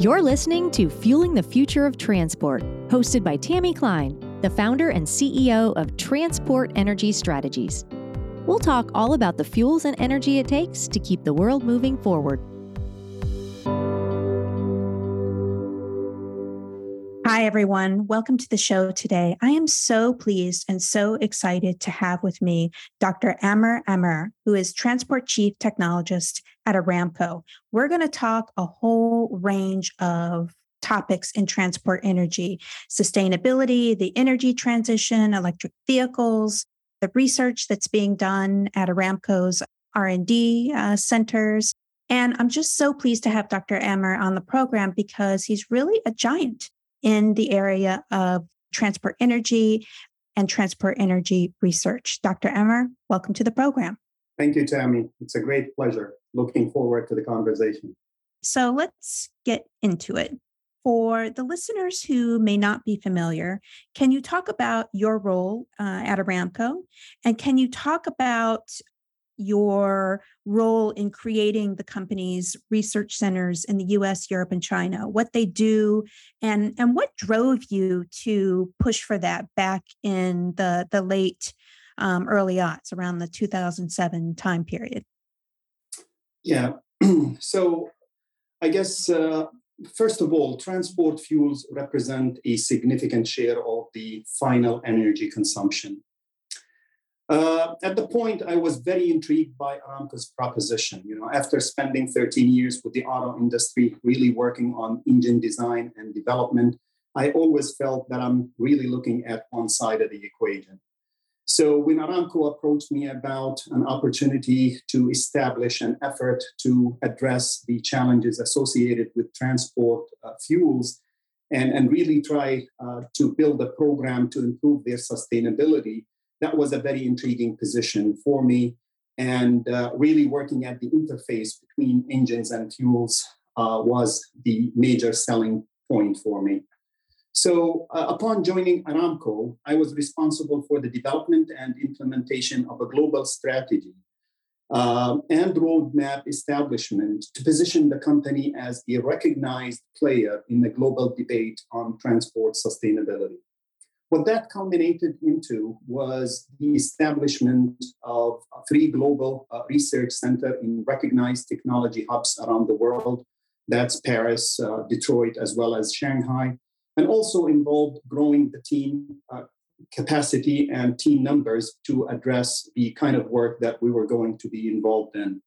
You're listening to Fueling the Future of Transport, hosted by Tammy Klein, the founder and CEO of Transport Energy Strategies. We'll talk all about the fuels and energy it takes to keep the world moving forward. Everyone. Welcome to the show today. I am so pleased and so excited to have with me Dr. Amer Amer, who is Transport Chief Technologist at Aramco. We're going to talk a whole range of topics in transport energy sustainability the energy transition electric vehicles the research that's being done at aramco's r&d uh, centers and i'm just so pleased to have dr amer on the program because he's really a giant in the area of transport energy and transport energy research dr Amer, welcome to the program thank you tammy it's a great pleasure looking forward to the conversation. So let's get into it. For the listeners who may not be familiar, can you talk about your role uh, at Aramco? And can you talk about your role in creating the company's research centers in the US, Europe, and China, what they do, and, and what drove you to push for that back in the, the late um, early aughts around the 2007 time period? Yeah. so I guess, uh, first of all, transport fuels represent a significant share of the final energy consumption. Uh, at the point, I was very intrigued by Aramco's proposition. You know, after spending 13 years with the auto industry, really working on engine design and development, I always felt that I'm really looking at one side of the equation. So when Aramco approached me about an opportunity to establish an effort to address the challenges associated with transport uh, fuels and, and really try uh, to build a program to improve their sustainability, that was a very intriguing position for me. And uh, really working at the interface between engines and fuels uh, was the major selling point for me. So, uh, upon joining Aramco, I was responsible for the development and implementation of a global strategy uh, and roadmap establishment to position the company as a recognized player in the global debate on transport sustainability. What that culminated into was the establishment of three global uh, research centers in recognized technology hubs around the world. That's Paris, uh, Detroit, as well as Shanghai and also involved growing the team uh, capacity and team numbers to address the kind of work that we were going to be involved in.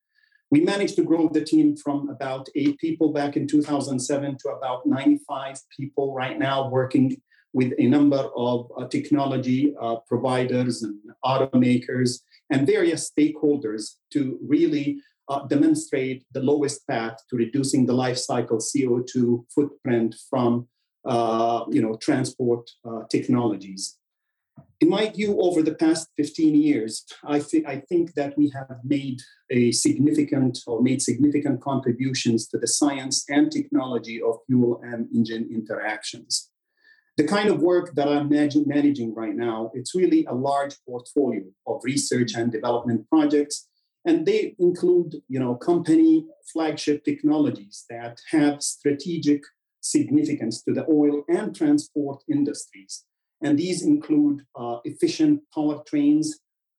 We managed to grow the team from about eight people back in 2007 to about 95 people right now, working with a number of uh, technology uh, providers and automakers and various stakeholders to really uh, demonstrate the lowest path to reducing the life cycle CO2 footprint from uh, you know, transport uh, technologies. In my view, over the past 15 years, I, th- I think that we have made a significant or made significant contributions to the science and technology of fuel and engine interactions. The kind of work that I'm managing right now, it's really a large portfolio of research and development projects and they include you know company flagship technologies that have strategic significance to the oil and transport industries. And these include uh, efficient powertrains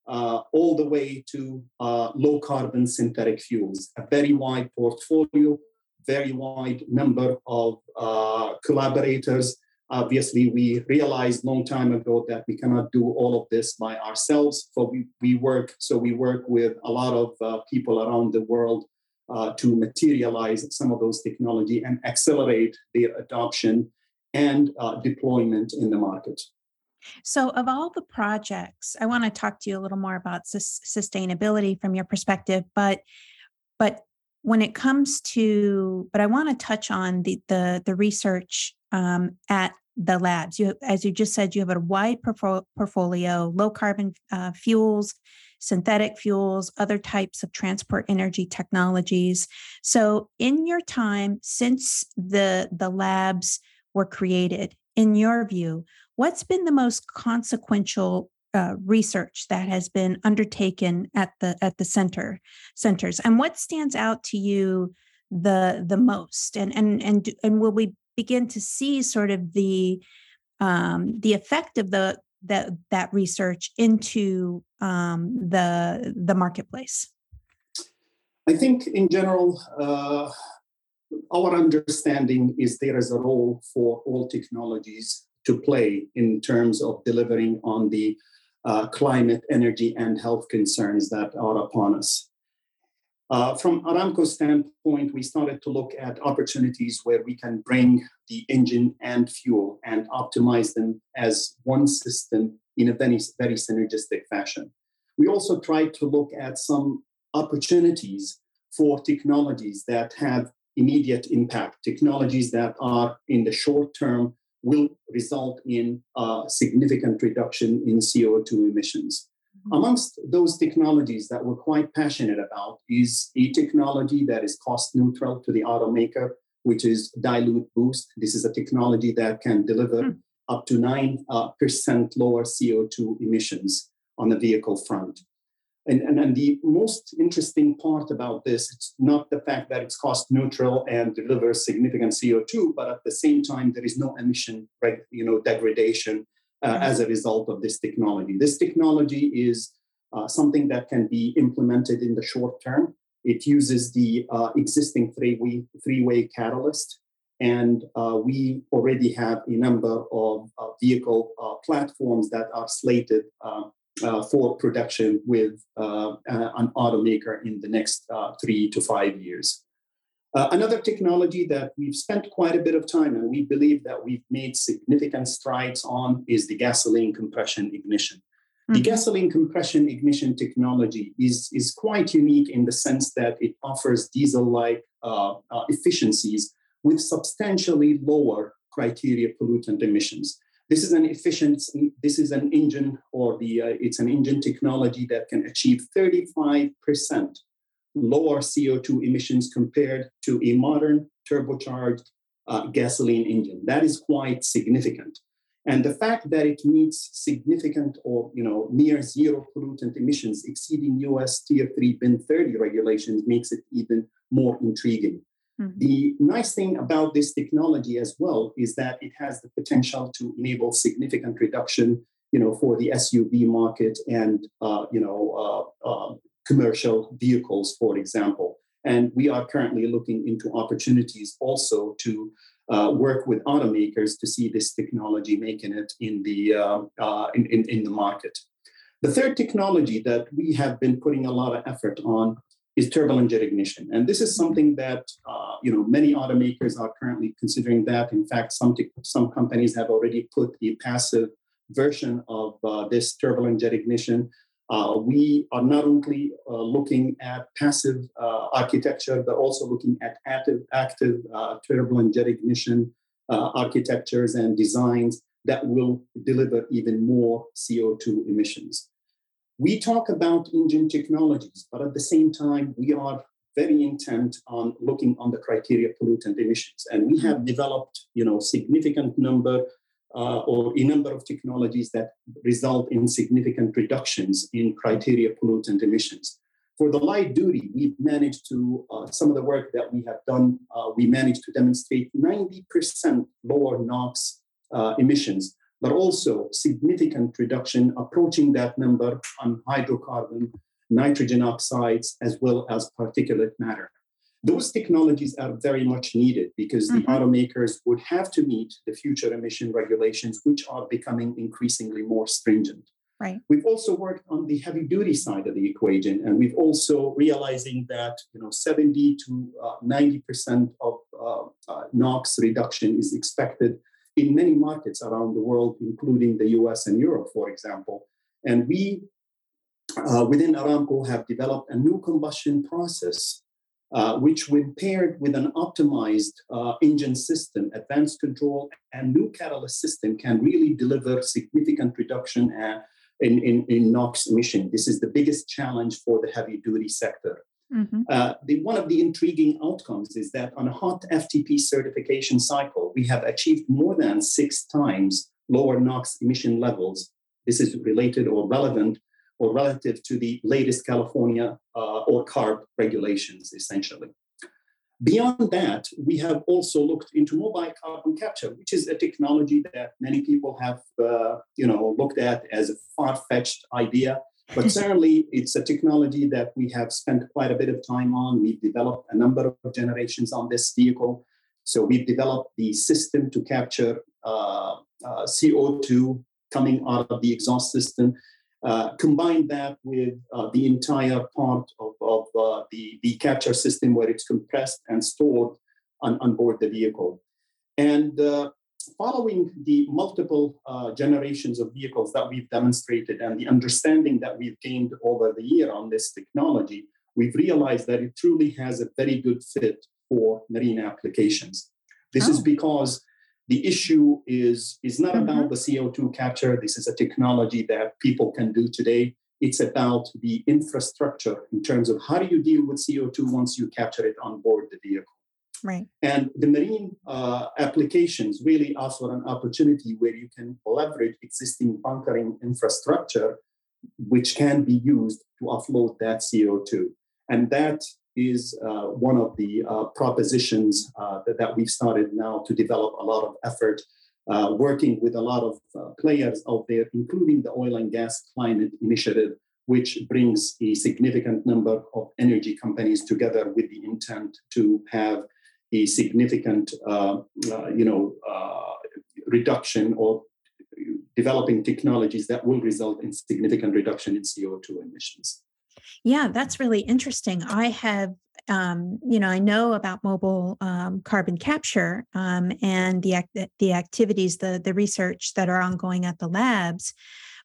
uh, all the way to uh, low carbon synthetic fuels, a very wide portfolio, very wide number of uh, collaborators. Obviously, we realized long time ago that we cannot do all of this by ourselves. So we, we work. So we work with a lot of uh, people around the world uh, to materialize some of those technology and accelerate their adoption and uh, deployment in the market. So, of all the projects, I want to talk to you a little more about sus- sustainability from your perspective, but but when it comes to, but I want to touch on the the, the research um, at the labs. You, as you just said, you have a wide portfolio, low carbon uh, fuels, synthetic fuels, other types of transport energy technologies. So, in your time since the the labs were created, in your view, what's been the most consequential uh, research that has been undertaken at the at the center centers, and what stands out to you the the most and and and and will we begin to see sort of the um, the effect of the that that research into um, the the marketplace? I think in general, uh, our understanding is there is a role for all technologies to play in terms of delivering on the uh, climate, energy, and health concerns that are upon us. Uh, from Aramco's standpoint, we started to look at opportunities where we can bring the engine and fuel and optimize them as one system in a very, very synergistic fashion. We also tried to look at some opportunities for technologies that have immediate impact, technologies that are in the short term will result in a significant reduction in CO2 emissions. Mm-hmm. Amongst those technologies that we're quite passionate about is a technology that is cost neutral to the automaker, which is dilute boost. This is a technology that can deliver mm. up to 9% uh, lower CO2 emissions on the vehicle front. And, and, and the most interesting part about this, it's not the fact that it's cost neutral and delivers significant CO2, but at the same time, there is no emission you know, degradation uh, mm-hmm. as a result of this technology. This technology is uh, something that can be implemented in the short term. It uses the uh, existing three-way, three-way catalyst, and uh, we already have a number of uh, vehicle uh, platforms that are slated uh, for production with uh, an automaker in the next uh, three to five years. Uh, another technology that we've spent quite a bit of time and we believe that we've made significant strides on is the gasoline compression ignition. Mm-hmm. The gasoline compression ignition technology is, is quite unique in the sense that it offers diesel like uh, uh, efficiencies with substantially lower criteria pollutant emissions. This is an efficient, this is an engine or the, uh, it's an engine technology that can achieve 35% lower CO2 emissions compared to a modern turbocharged uh, gasoline engine. That is quite significant. And the fact that it meets significant or you know near zero pollutant emissions exceeding US Tier 3 bin 30 regulations makes it even more intriguing. Mm-hmm. The nice thing about this technology as well is that it has the potential to enable significant reduction, you know, for the SUV market and uh, you know uh, uh, commercial vehicles, for example. And we are currently looking into opportunities also to uh, work with automakers to see this technology making it in the uh, uh, in, in, in the market. The third technology that we have been putting a lot of effort on is turbulent jet ignition. And this is something that uh, you know many automakers are currently considering that. In fact, some some companies have already put a passive version of uh, this turbulent jet ignition. Uh, we are not only uh, looking at passive uh, architecture, but also looking at active, active uh, turbulent jet ignition architectures and designs that will deliver even more CO2 emissions. We talk about engine technologies, but at the same time, we are very intent on looking on the criteria pollutant emissions. And we have developed, you know, significant number uh, or a number of technologies that result in significant reductions in criteria pollutant emissions. For the light duty, we've managed to, uh, some of the work that we have done, uh, we managed to demonstrate 90% lower NOx uh, emissions but also significant reduction approaching that number on hydrocarbon, nitrogen oxides, as well as particulate matter. Those technologies are very much needed because mm-hmm. the automakers would have to meet the future emission regulations, which are becoming increasingly more stringent. Right. We've also worked on the heavy duty side of the equation, and we've also realizing that you know 70 to uh, 90 percent of uh, uh, NOx reduction is expected in many markets around the world, including the US and Europe, for example. And we, uh, within Aramco, have developed a new combustion process, uh, which, when paired with an optimized uh, engine system, advanced control, and new catalyst system, can really deliver significant reduction uh, in, in, in NOx emission. This is the biggest challenge for the heavy duty sector. Mm-hmm. Uh, the, one of the intriguing outcomes is that on a hot FTP certification cycle, we have achieved more than six times lower NOx emission levels. This is related or relevant or relative to the latest California uh, or CARB regulations, essentially. Beyond that, we have also looked into mobile carbon capture, which is a technology that many people have, uh, you know, looked at as a far-fetched idea. But certainly, it's a technology that we have spent quite a bit of time on. We've developed a number of generations on this vehicle. So we've developed the system to capture uh, uh, CO2 coming out of the exhaust system. Uh, combine that with uh, the entire part of, of uh, the, the capture system where it's compressed and stored on, on board the vehicle. And uh, following the multiple uh, generations of vehicles that we've demonstrated and the understanding that we've gained over the year on this technology, we've realized that it truly has a very good fit for marine applications. This oh. is because the issue is, is not mm-hmm. about the CO2 capture. This is a technology that people can do today. It's about the infrastructure in terms of how do you deal with CO2 once you capture it on board the vehicle. Right. And the marine uh, applications really offer an opportunity where you can leverage existing bunkering infrastructure, which can be used to offload that CO2. And that is uh, one of the uh, propositions uh, that, that, we've started now to develop a lot of effort, uh, working with a lot of uh, players out there, including the Oil and Gas Climate Initiative, which brings a significant number of energy companies together with the intent to have a significant, uh, you know, reduction or developing technologies that will result in significant reduction in CO2 emissions. Yeah, that's really interesting. I have, um, you know, I know about mobile um, carbon capture um, and the the activities, the the research that are ongoing at the labs,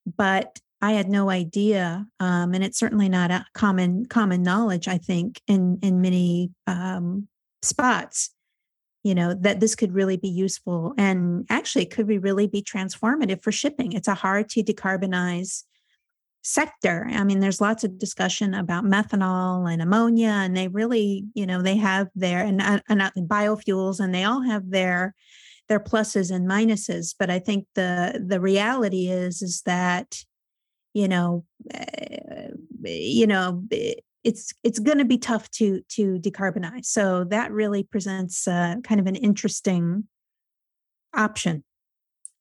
but I had no idea, um, and it's certainly not a common common knowledge. I think in in many um, spots, you know, that this could really be useful, and actually, could be really be transformative for shipping. It's a hard to decarbonize sector. I mean, there's lots of discussion about methanol and ammonia, and they really, you know, they have their and, uh, and biofuels, and they all have their their pluses and minuses. But I think the the reality is is that, you know, uh, you know. It's it's going to be tough to to decarbonize. So that really presents uh, kind of an interesting option.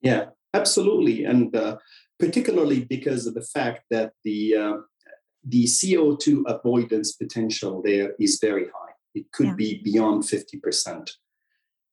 Yeah, absolutely. And uh, particularly because of the fact that the uh, the CO2 avoidance potential there is very high. It could yeah. be beyond 50%.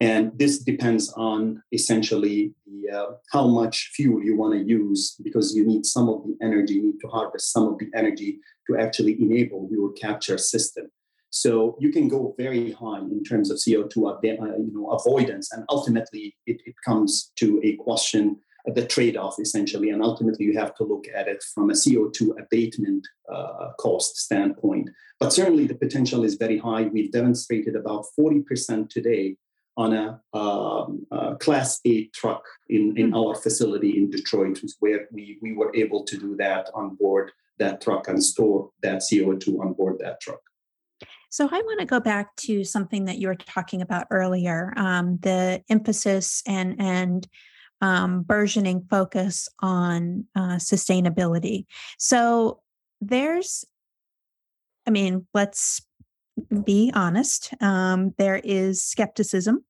And this depends on essentially the, uh, how much fuel you want to use because you need some of the energy, you need to harvest some of the energy to actually enable your capture system. So you can go very high in terms of CO2 uh, you know, avoidance, and ultimately it, it comes to a question the trade-off essentially and ultimately you have to look at it from a co2 abatement uh, cost standpoint but certainly the potential is very high we've demonstrated about 40% today on a, um, class 8 truck in, in mm-hmm. our facility in detroit where we, we were able to do that on board that truck and store that co2 on board that truck so I want to go back to something that you were talking about earlier, um, the emphasis and and um, burgeoning focus on uh, sustainability. So there's, I mean, let's be honest, um, there is skepticism,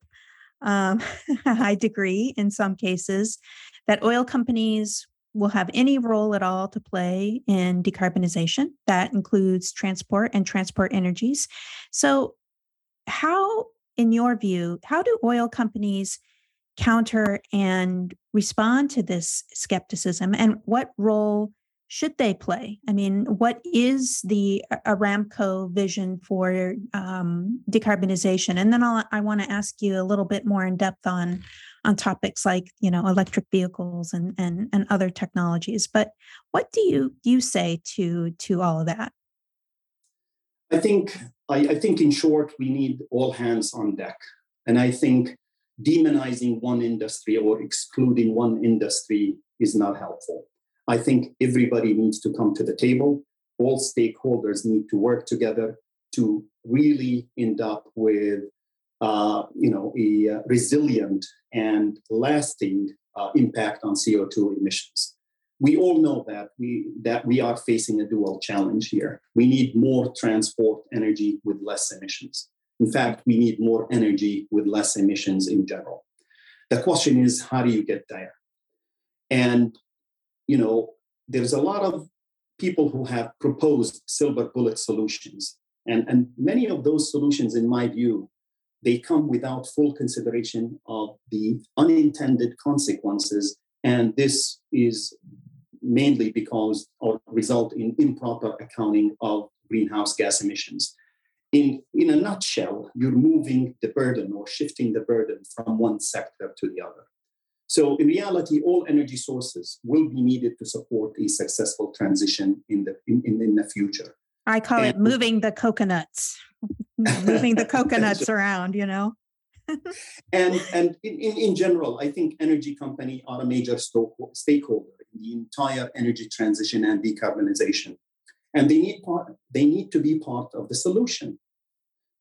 um, a high degree in some cases, that oil companies will have any role at all to play in decarbonization. That includes transport and transport energies. So, how, in your view, how do oil companies counter and respond to this skepticism and what role should they play? I mean what is the aramco vision for um, decarbonization? And then I'll, i want to ask you a little bit more in depth on on topics like you know electric vehicles and and, and other technologies but what do you you say to to all of that? I think I, I think in short we need all hands on deck. And i think demonizing one industry or excluding one industry is not helpful. I think everybody needs to come to the table. All stakeholders need to work together to really end up with, uh, you know, a uh, resilient and lasting uh, impact on CO2 emissions. We all know that we that we are facing a dual challenge here. We need more transport energy with less emissions. In fact, we need more energy with less emissions in general. The question is, how do you get there? And, you know, there's a lot of people who have proposed silver bullet solutions. And, and many of those solutions, in my view, they come without full consideration of the unintended consequences. And this is mainly because or result in improper accounting of greenhouse gas emissions. In, in a nutshell, you're moving the burden or shifting the burden from one sector to the other. So, in reality, all energy sources will be needed to support a successful transition in the, in, in, in the future. I call and, it moving the coconuts, moving the coconuts around, you know? and and in, in general, I think energy company are a major stakeholder in the entire energy transition and decarbonization and they need part they need to be part of the solution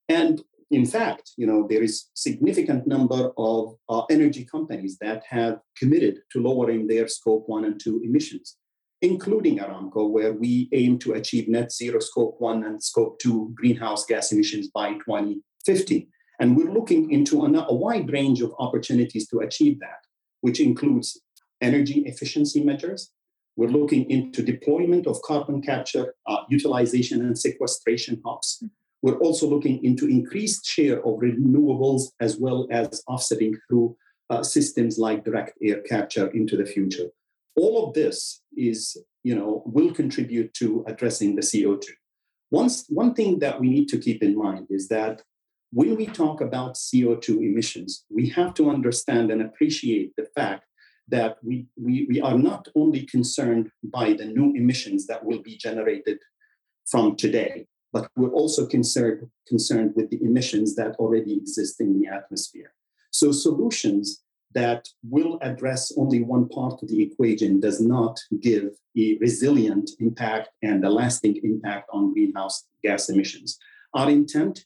and in fact you know there is significant number of uh, energy companies that have committed to lowering their scope 1 and 2 emissions including aramco where we aim to achieve net zero scope 1 and scope 2 greenhouse gas emissions by 2050 and we're looking into a, a wide range of opportunities to achieve that which includes energy efficiency measures we're looking into deployment of carbon capture, uh, utilization, and sequestration hubs. We're also looking into increased share of renewables as well as offsetting through uh, systems like direct air capture into the future. All of this is, you know, will contribute to addressing the CO2. Once, one thing that we need to keep in mind is that when we talk about CO2 emissions, we have to understand and appreciate the fact that we, we, we are not only concerned by the new emissions that will be generated from today, but we're also concerned, concerned with the emissions that already exist in the atmosphere. So solutions that will address only one part of the equation does not give a resilient impact and a lasting impact on greenhouse gas emissions. Our intent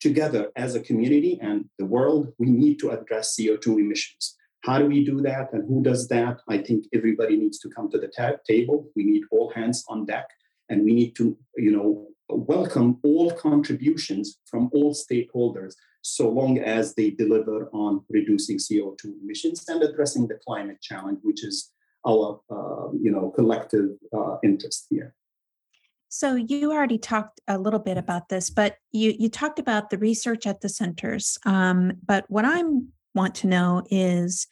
together as a community and the world, we need to address CO2 emissions. How do we do that and who does that? I think everybody needs to come to the ta- table. We need all hands on deck and we need to, you know, welcome all contributions from all stakeholders so long as they deliver on reducing CO2 emissions and addressing the climate challenge, which is our, uh, you know, collective uh, interest here. So you already talked a little bit about this, but you you talked about the research at the centers. Um, but what I'm want to know is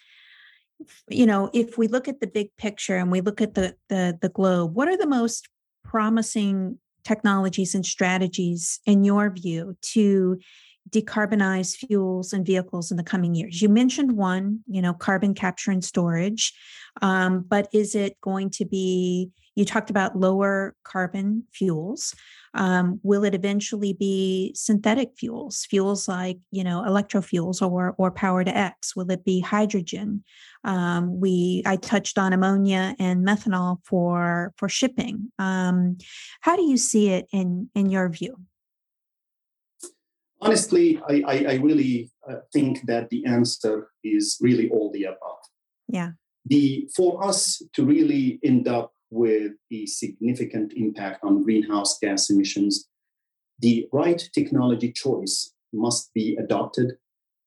you know if we look at the big picture and we look at the the, the globe what are the most promising technologies and strategies in your view to decarbonize fuels and vehicles in the coming years? You mentioned one you know carbon capture and storage um, but is it going to be you talked about lower carbon fuels um, will it eventually be synthetic fuels fuels like you know electrofuels or or power to x? Will it be hydrogen? Um, we i touched on ammonia and methanol for for shipping. Um, how do you see it in in your view? Honestly i i, I really uh, think that the answer is really all the above. Yeah. The for us to really end up with a significant impact on greenhouse gas emissions, the right technology choice must be adopted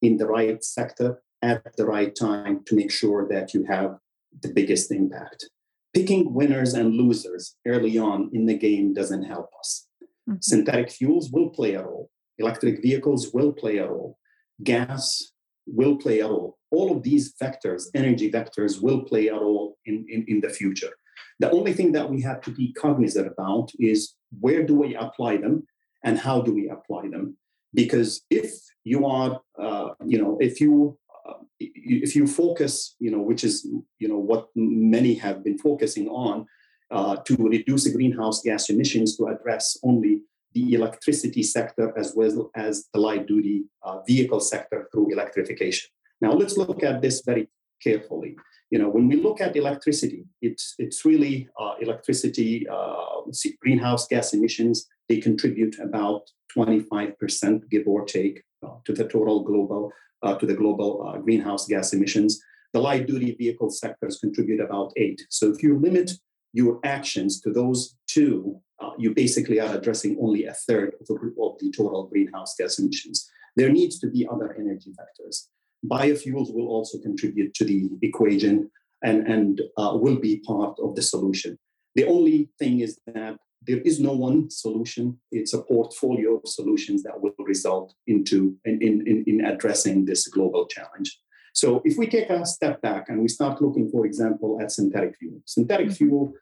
in the right sector at the right time to make sure that you have the biggest impact. Picking winners and losers early on in the game doesn't help us. Mm-hmm. Synthetic fuels will play a role, electric vehicles will play a role, gas will play a role. All of these vectors, energy vectors, will play a role in, in, in the future. The only thing that we have to be cognizant about is where do we apply them and how do we apply them? Because if you are, uh, you know, if you uh, if you focus, you know, which is you know what many have been focusing on uh, to reduce the greenhouse gas emissions to address only the electricity sector as well as the light duty uh, vehicle sector through electrification. Now let's look at this very carefully you know, when we look at electricity, it's it's really uh, electricity uh, greenhouse gas emissions. They contribute about 25%, give or take, uh, to the total global uh, to the global uh, greenhouse gas emissions. The light duty vehicle sectors contribute about eight. So if you limit your actions to those two uh, you basically are addressing only a third of the, of the total greenhouse gas emissions. There needs to be other energy vectors. Biofuels will also contribute to the equation and, and uh, will be part of the solution. The only thing is that there is no one solution. It's a portfolio of solutions that will result into in, in, in addressing this global challenge. So if we take a step back and we start looking, for example, at synthetic fuel, synthetic mm-hmm. fuel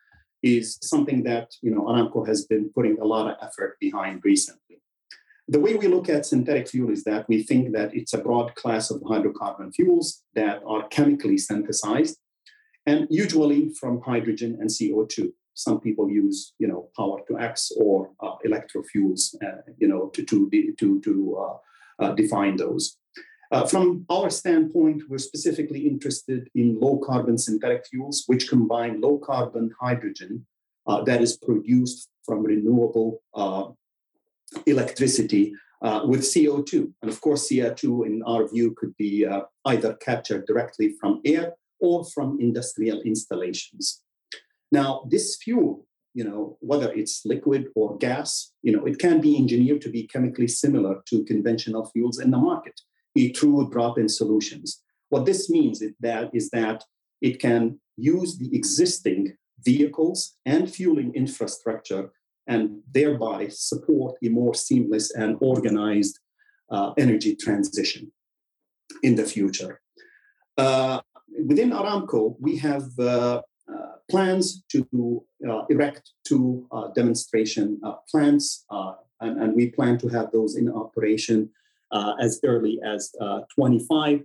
is something that you know Aramco has been putting a lot of effort behind recently. The way we look at synthetic fuel is that we think that it's a broad class of hydrocarbon fuels that are chemically synthesized and usually from hydrogen and CO2. Some people use, you know, power to X or uh, electrofuels, uh, you know, to to to to uh, uh define those. Uh, from our standpoint, we're specifically interested in low carbon synthetic fuels, which combine low carbon hydrogen uh, that is produced from renewable electricity uh, with CO2. And of course, CO2, in our view, could be uh, either captured directly from air or from industrial installations. Now, this fuel, you know, whether it's liquid or gas, you know, it can be engineered to be chemically similar to conventional fuels in the market a true drop-in solutions. What this means is that, is that it can use the existing vehicles and fueling infrastructure and thereby support a more seamless and organized uh, energy transition in the future. Uh, within Aramco, we have uh, uh plans to uh, erect two uh, demonstration plants, and, and, we plan to have those in operation as early as uh, 25.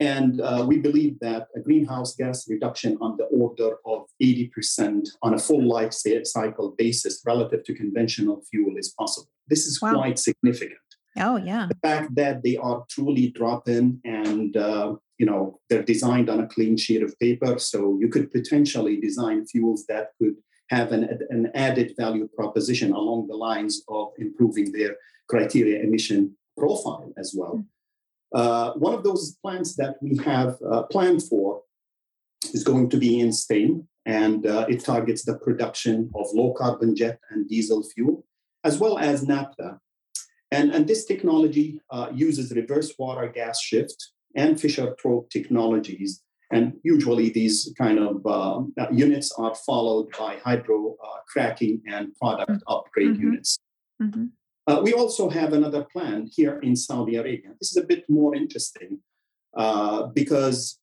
And we believe that a greenhouse gas reduction on the order of 80% on a full life cycle basis relative to conventional fuel is possible. This is wow. quite significant. Oh, yeah. The fact that they are truly drop in and uh, you know they're designed on a clean sheet of paper so you could potentially design fuels that could have an, an added value proposition along the lines of improving their criteria emission profile as well. Hmm. Uh, one of those plants that we have uh, planned for is going to be in Spain, and uh, it targets the production of low carbon jet and diesel fuel, as well as naphtha. And, and this technology uh, uses reverse water gas shift and Fischer-Tropsch technologies. And usually these kind of uh, units are followed by hydro uh, cracking and product mm-hmm. upgrade mm-hmm. units. Mm-hmm. Uh, we also have another plan here in Saudi Arabia. This is a bit more interesting uh, because,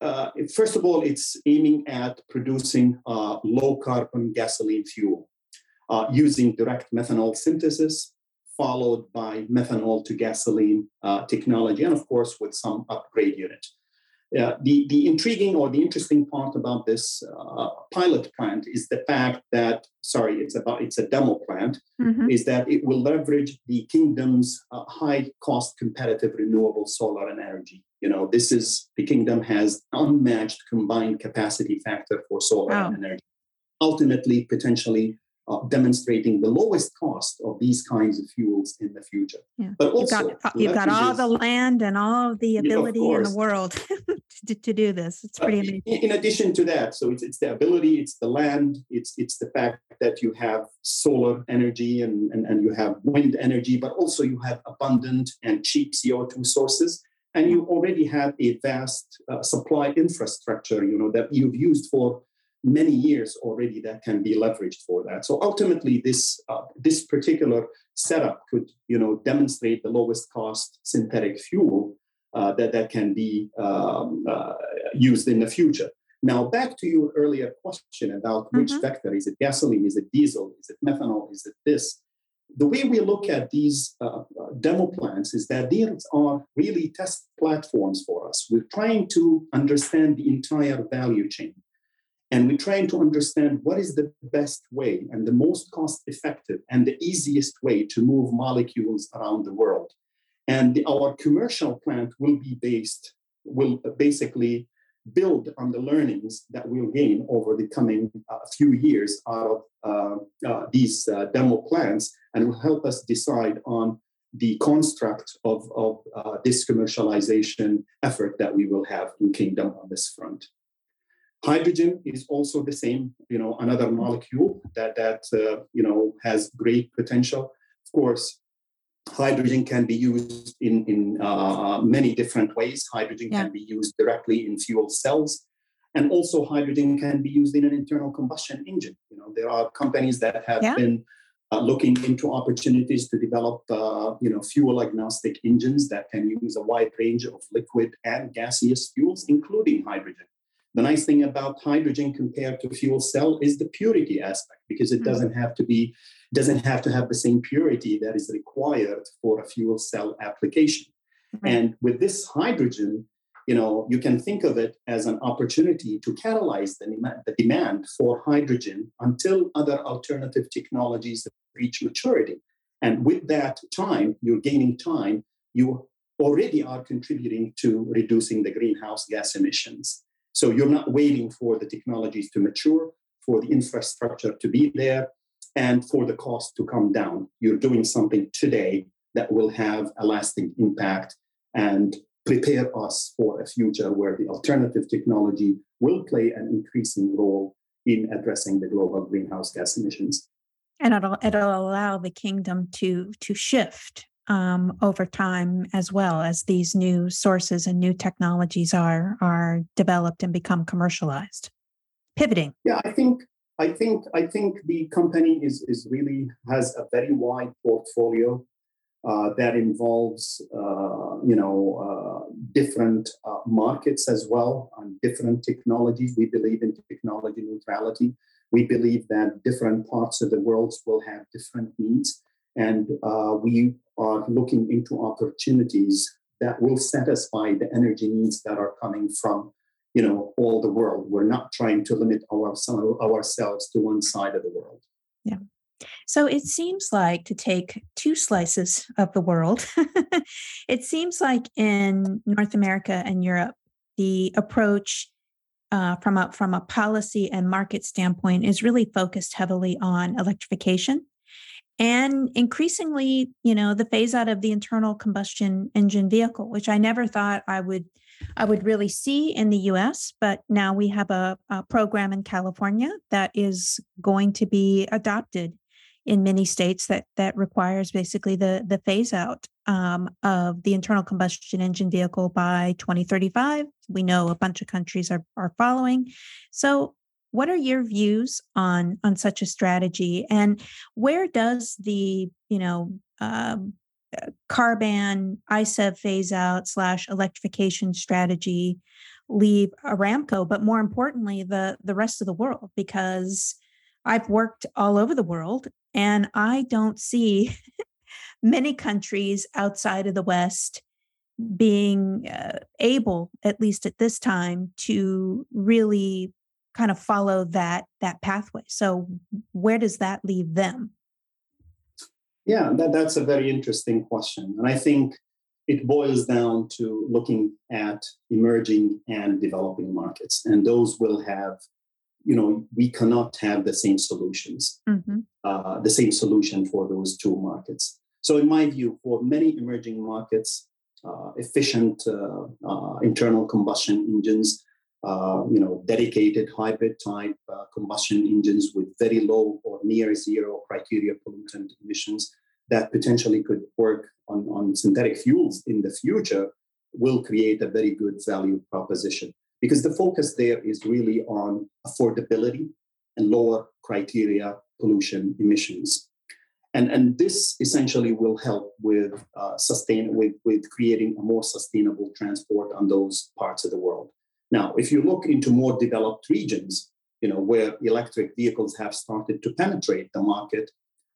uh, first of all, it's aiming at producing uh, low carbon gasoline fuel uh, using direct methanol synthesis, followed by methanol to gasoline uh, technology, and of course, with some upgrade unit. Uh, the, the intriguing or the interesting part about this uh, pilot plant is the fact that sorry it's about it's a demo plant mm-hmm. is that it will leverage the kingdom's uh, high cost competitive renewable solar and energy you know this is the kingdom has unmatched combined capacity factor for solar wow. energy ultimately potentially uh, demonstrating the lowest cost of these kinds of fuels in the future. Yeah. But also, you've got, you've got all the land and all the ability in the world to, to, do this. It's pretty uh, amazing. In, addition to that, so it's, it's the ability, it's the land, it's it's the fact that you have solar energy and, and, and you have wind energy, but also you have abundant and cheap CO2 sources. And you already have a vast uh, supply infrastructure, you know, that you've used for many years already that can be leveraged for that. So ultimately, this uh, this particular setup could you know demonstrate the lowest cost synthetic fuel uh, that that can be um, uh, used in the future. Now back to your earlier question about which mm-hmm. vector is it gasoline, is it diesel, is it methanol, is it this? The way we look at these uh, demo plants is that these are really test platforms for us. We're trying to understand the entire value chain and we're trying to understand what is the best way and the most cost effective and the easiest way to move molecules around the world. And our commercial plant will be based, will basically build on the learnings that we'll gain over the coming uh, few years out of uh, uh, these uh, demo plants and will help us decide on the construct of, of uh, this commercialization effort that we will have in Kingdom on this front. Hydrogen is also the same, you know, another molecule that that uh, you know has great potential. Of course, hydrogen can be used in in uh, many different ways. Hydrogen yeah. can be used directly in fuel cells, and also hydrogen can be used in an internal combustion engine. You know, there are companies that have yeah. been uh, looking into opportunities to develop, uh, you know, fuel agnostic engines that can use a wide range of liquid and gaseous fuels, including hydrogen. The nice thing about hydrogen compared to fuel cell is the purity aspect because it mm. doesn't have to be doesn't have to have the same purity that is required for a fuel cell application. And with this hydrogen, you know, you can think of it as an opportunity to catalyze the, the demand for hydrogen until other alternative technologies reach maturity. And with that time, you're gaining time, you already are contributing to reducing the greenhouse gas emissions. So you're not waiting for the technologies to mature, for the infrastructure to be there, and for the cost to come down. You're doing something today that will have a lasting impact and prepare us for a future where the alternative technology will play an increasing role in addressing the global greenhouse gas emissions. And it'll it'll allow the kingdom to to shift um, over time as well as these new sources and new technologies are are developed and become commercialized pivoting yeah i think i think i think the company is is really has a very wide portfolio uh, that involves uh, you know uh, different uh, markets as well and different technologies. We believe in technology neutrality. We believe that different parts of the world will have different needs. And uh, we are looking into opportunities that will satisfy the energy needs that are coming from you know all the world. We're not trying to limit our, ourselves to one side of the world. Yeah so it seems like to take two slices of the world it seems like in north america and europe the approach uh, from a from a policy and market standpoint is really focused heavily on electrification. And increasingly you know the phase out of the internal combustion engine vehicle which i never thought i would i would really see in the us but now we have a, a program in california that is going to be adopted in many states that that requires basically the the phase out um, of the internal combustion engine vehicle by 2035 we know a bunch of countries are are following. So what are your views on on such a strategy? And where does the you know um, uh, CARB ICEV phase out slash electrification strategy leave Aramco, but more importantly, the the rest of the world, because I've worked all over the world and I don't see many countries outside of the West being uh, able, at least at this time, to really kind of follow that that pathway. So where does that leave them? Yeah that, that's a very interesting question and i think it boils down to looking at emerging and developing markets and those will have you know we cannot have the same solutions mm-hmm. uh, the same solution for those two markets so in my view for many emerging markets uh, efficient uh, uh internal combustion engines uh, you know, dedicated hybrid type uh, combustion engines with very low or near zero criteria pollutant emissions that potentially could work on, on synthetic fuels in the future will create a very good value proposition because the focus there is really on affordability and lower criteria pollution emissions. And, and this essentially will help with uh, sustain with, with creating a more sustainable transport on those parts of the world. Now, if you look into more developed regions, you know, where electric vehicles have started to penetrate the market,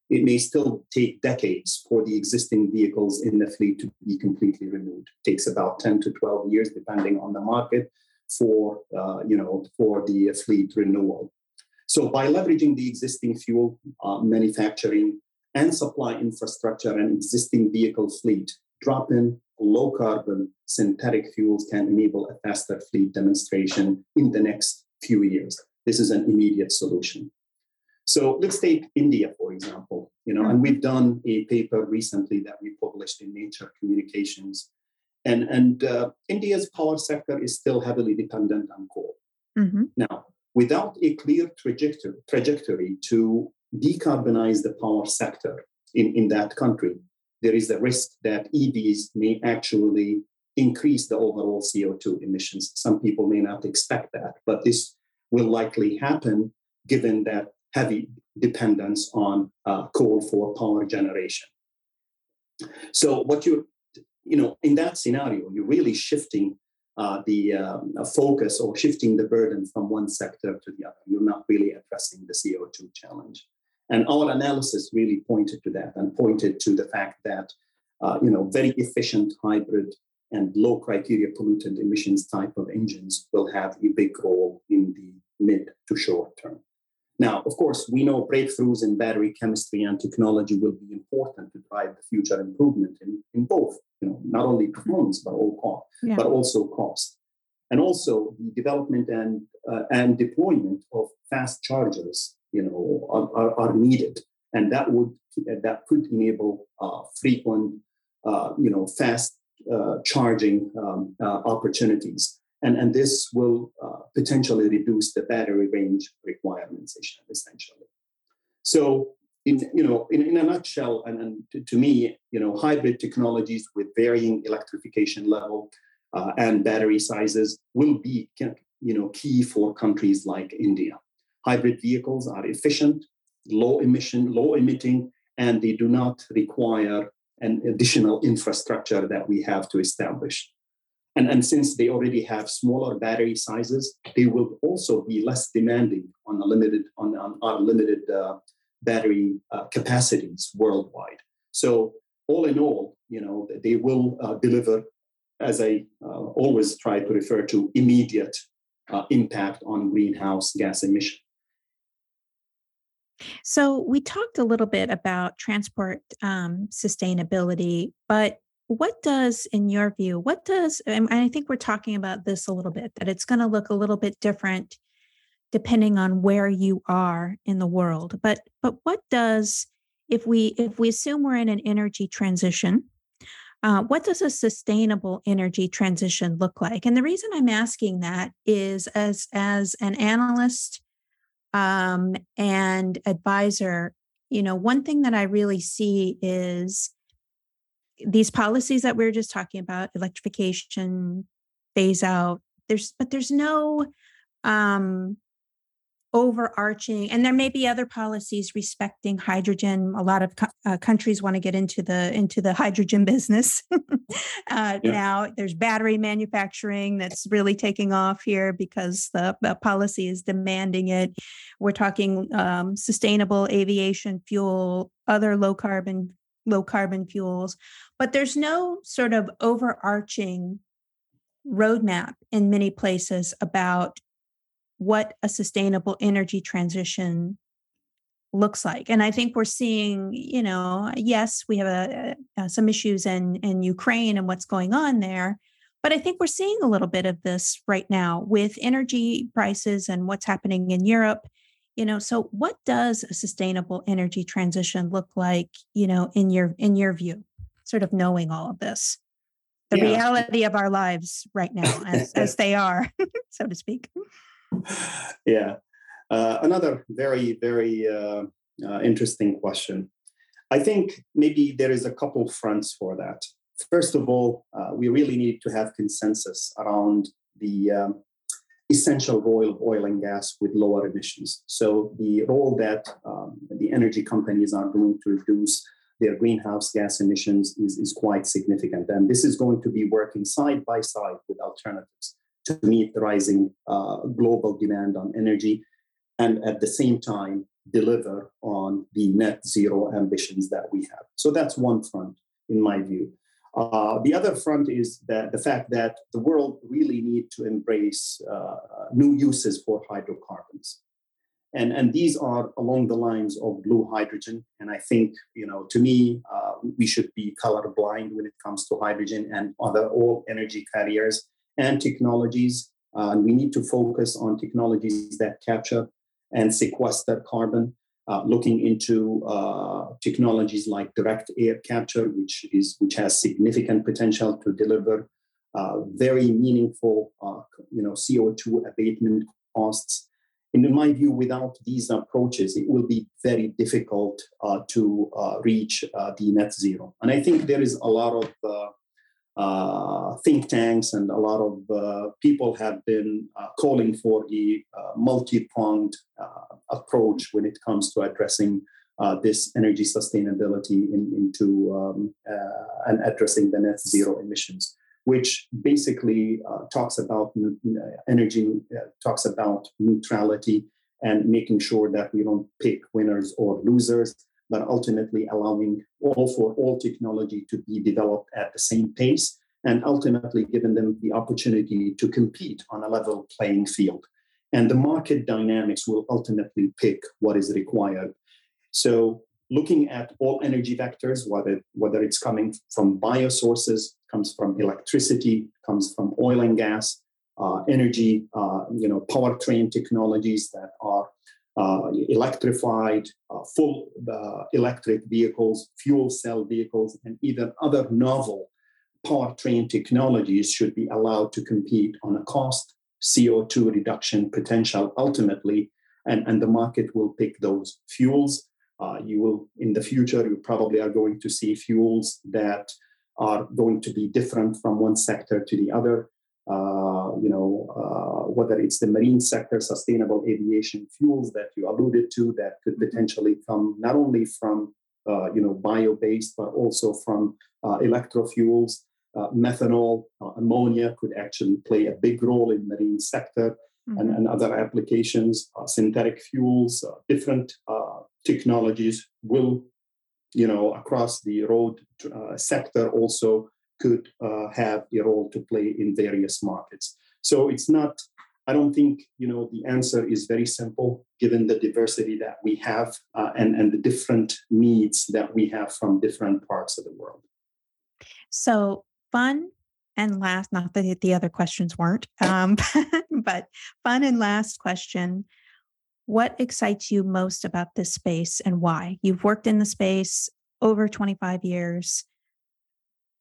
it may still take decades for the existing vehicles in the fleet to be completely removed. It takes about 10 to 12 years, depending on the market, for uh, you know for the fleet renewal. So by leveraging the existing fuel uh, manufacturing and supply infrastructure and existing vehicle fleet, drop-in low carbon synthetic fuels can enable a faster fleet demonstration in the next few years. This is an immediate solution. So let's take India, for example, you know, and mm-hmm. we've done a paper recently that we published in Nature Communications. And, and uh, India's power sector is still heavily dependent on coal. Mm-hmm. Now, without a clear trajectory, trajectory to decarbonize the power sector in, in that country, there is a risk that EVs may actually increase the overall CO2 emissions. Some people may not expect that, but this will likely happen given that heavy dependence on uh, coal for power generation. So, what you're, you know, in that scenario, you're really shifting uh, the um, focus or shifting the burden from one sector to the other. You're not really addressing the CO2 challenge. And our analysis really pointed to that and pointed to the fact that, uh, you know, very efficient hybrid and low criteria pollutant emissions type of engines will have a big role in the mid to short term. Now, of course, we know breakthroughs in battery chemistry and technology will be important to drive the future improvement in, in both, you know, not only performance but, all cost, yeah. but also cost. And also the development and uh, and deployment of fast chargers, you know, are, are, are needed, and that would that could enable uh, frequent, uh, you know, fast uh, charging um, uh, opportunities. And, and this will uh, potentially reduce the battery range requirements essentially. So in, you know, in, in a nutshell, and, and to, to, me, you know, hybrid technologies with varying electrification level uh, and battery sizes will be, you know, key for countries like India. Hybrid vehicles are efficient, low emission, low emitting, and they do not require an additional infrastructure that we have to establish. And, and since they already have smaller battery sizes, they will also be less demanding on the limited on, on our limited uh, battery uh, capacities worldwide. So all in all, you know, they will uh, deliver, as I uh, always try to refer to, immediate uh, impact on greenhouse gas emission. So, we talked a little bit about transport um, sustainability, but what does, in your view, what does, and I think we're talking about this a little bit, that it's going to look a little bit different depending on where you are in the world. But, but what does, if we if we assume we're in an energy transition, uh, what does a sustainable energy transition look like? And the reason I'm asking that is as as an analyst um, and advisor, you know, one thing that I really see is these policies that we are just talking about, electrification, phase out. There's, but there's no um, overarching and there may be other policies respecting hydrogen a lot of co- uh, countries want to get into the into the hydrogen business uh, yeah. now there's battery manufacturing that's really taking off here because the, the policy is demanding it we're talking um, sustainable aviation fuel other low carbon low carbon fuels but there's no sort of overarching roadmap in many places about what a sustainable energy transition looks like. And i think we're seeing you know yes we have a, a, some issues in in ukraine and what's going on there but i think we're seeing a little bit of this right now with energy prices and what's happening in europe you know so what does a sustainable energy transition look like you know in your in your view sort of knowing all of this the yeah. reality of our lives right now as, as they are so to speak yeah. Uh, another very, very uh, uh, interesting question. I think maybe there is a couple fronts for that. First of all, uh, we really need to have consensus around the um, essential role of oil and gas with lower emissions. So, the role that um, the energy companies are going to reduce their greenhouse gas emissions is, is quite significant. And this is going to be working side by side with alternatives to meet the rising uh, global demand on energy and at the same time deliver on the net zero ambitions that we have. So that's one front, in my view. Uh, the other front is that the fact that the world really need to embrace uh, new uses for hydrocarbons. And, and these are along the lines of blue hydrogen. And I think, you know, to me, uh, we should be colorblind when it comes to hydrogen and other all energy carriers and technologies. Uh, we need to focus on technologies that capture and sequester carbon, uh, looking into uh, technologies like direct air capture, which is which has significant potential to deliver uh, very meaningful, uh, you know, CO2 abatement costs. And in my view, without these approaches, it will be very difficult uh, to uh, reach the net zero. And I think there is a lot of uh, uh, think tanks and a lot of uh, people have been calling for a multi-pronged approach when it comes to addressing this energy sustainability in, into um, and addressing the net zero emissions which basically uh, talks about uh, energy, uh, talks about neutrality and making sure that we don't pick winners or losers, but ultimately allowing all for all technology to be developed at the same pace and ultimately giving them the opportunity to compete on a level playing field. And the market dynamics will ultimately pick what is required. So looking at all energy vectors, whether, whether it's coming from biosources, comes from electricity, comes from oil and gas, uh, energy, uh, you know, powertrain technologies that are electrified, uh, full uh, electric vehicles, fuel cell vehicles, and even other novel powertrain technologies should be allowed to compete on a cost, CO2 reduction potential ultimately, and, and the market will pick those fuels uh, you will, in the future, you probably are going to see fuels that are going to be different from one sector to the other. Uh, you know, uh, whether it's the marine sector, sustainable aviation fuels that you alluded to, that could potentially come not only from uh, you know bio-based, but also from uh, electrofuels. Uh, methanol, ammonia could actually play a big role in marine sector. Mm-hmm. And, and, other applications, synthetic fuels, different technologies will, you know, across the road uh, sector also could uh, have a role to play in various markets. So it's not, I don't think, you know, the answer is very simple given the diversity that we have uh, and, and the different needs that we have from different parts of the world. So fun and last, not that the other questions weren't, um, but fun and last question what excites you most about this space and why? You've worked in the space over 25 years.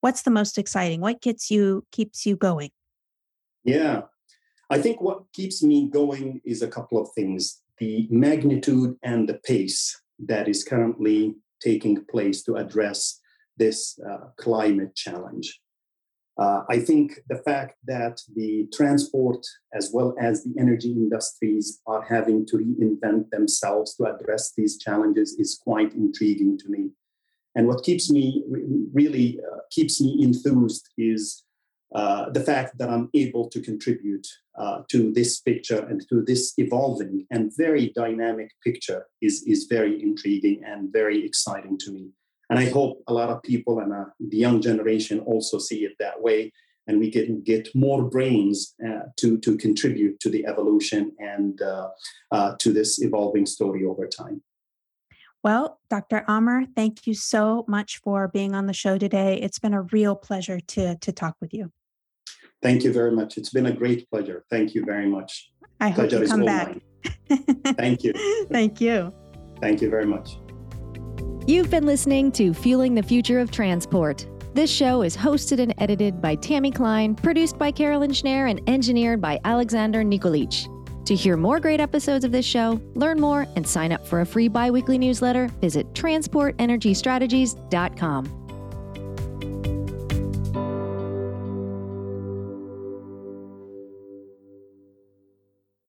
What's the most exciting? What gets you keeps you going? Yeah. I think what keeps me going is a couple of things. The magnitude and the pace that is currently taking place to address this uh, climate challenge. Uh, I think the fact that the transport as well as the energy industries are having to reinvent themselves to address these challenges is quite intriguing to me. And what keeps me really uh, keeps me enthused is uh, the fact that I'm able to contribute uh, to this picture and to this evolving and very dynamic picture is, is very intriguing and very exciting to me. And I hope a lot of people and uh, the young generation also see it that way. And we can get more brains uh, to, to contribute to the evolution and uh, to this evolving story over time. Well, Dr. Amer, thank you so much for being on the show today. It's been a real pleasure to, to talk with you. Thank you very much. It's been a great pleasure. Thank you very much. I pleasure hope you come back. Thank you. Thank you. Thank you very much. You've been listening to Fueling the Future of Transport. This show is hosted and edited by Tammy Klein, produced by Carolyn Schneer, and engineered by Alexander Nikolic. To hear more great episodes of this show, learn more, and sign up for a free biweekly newsletter, visit transportenergystrategies.com.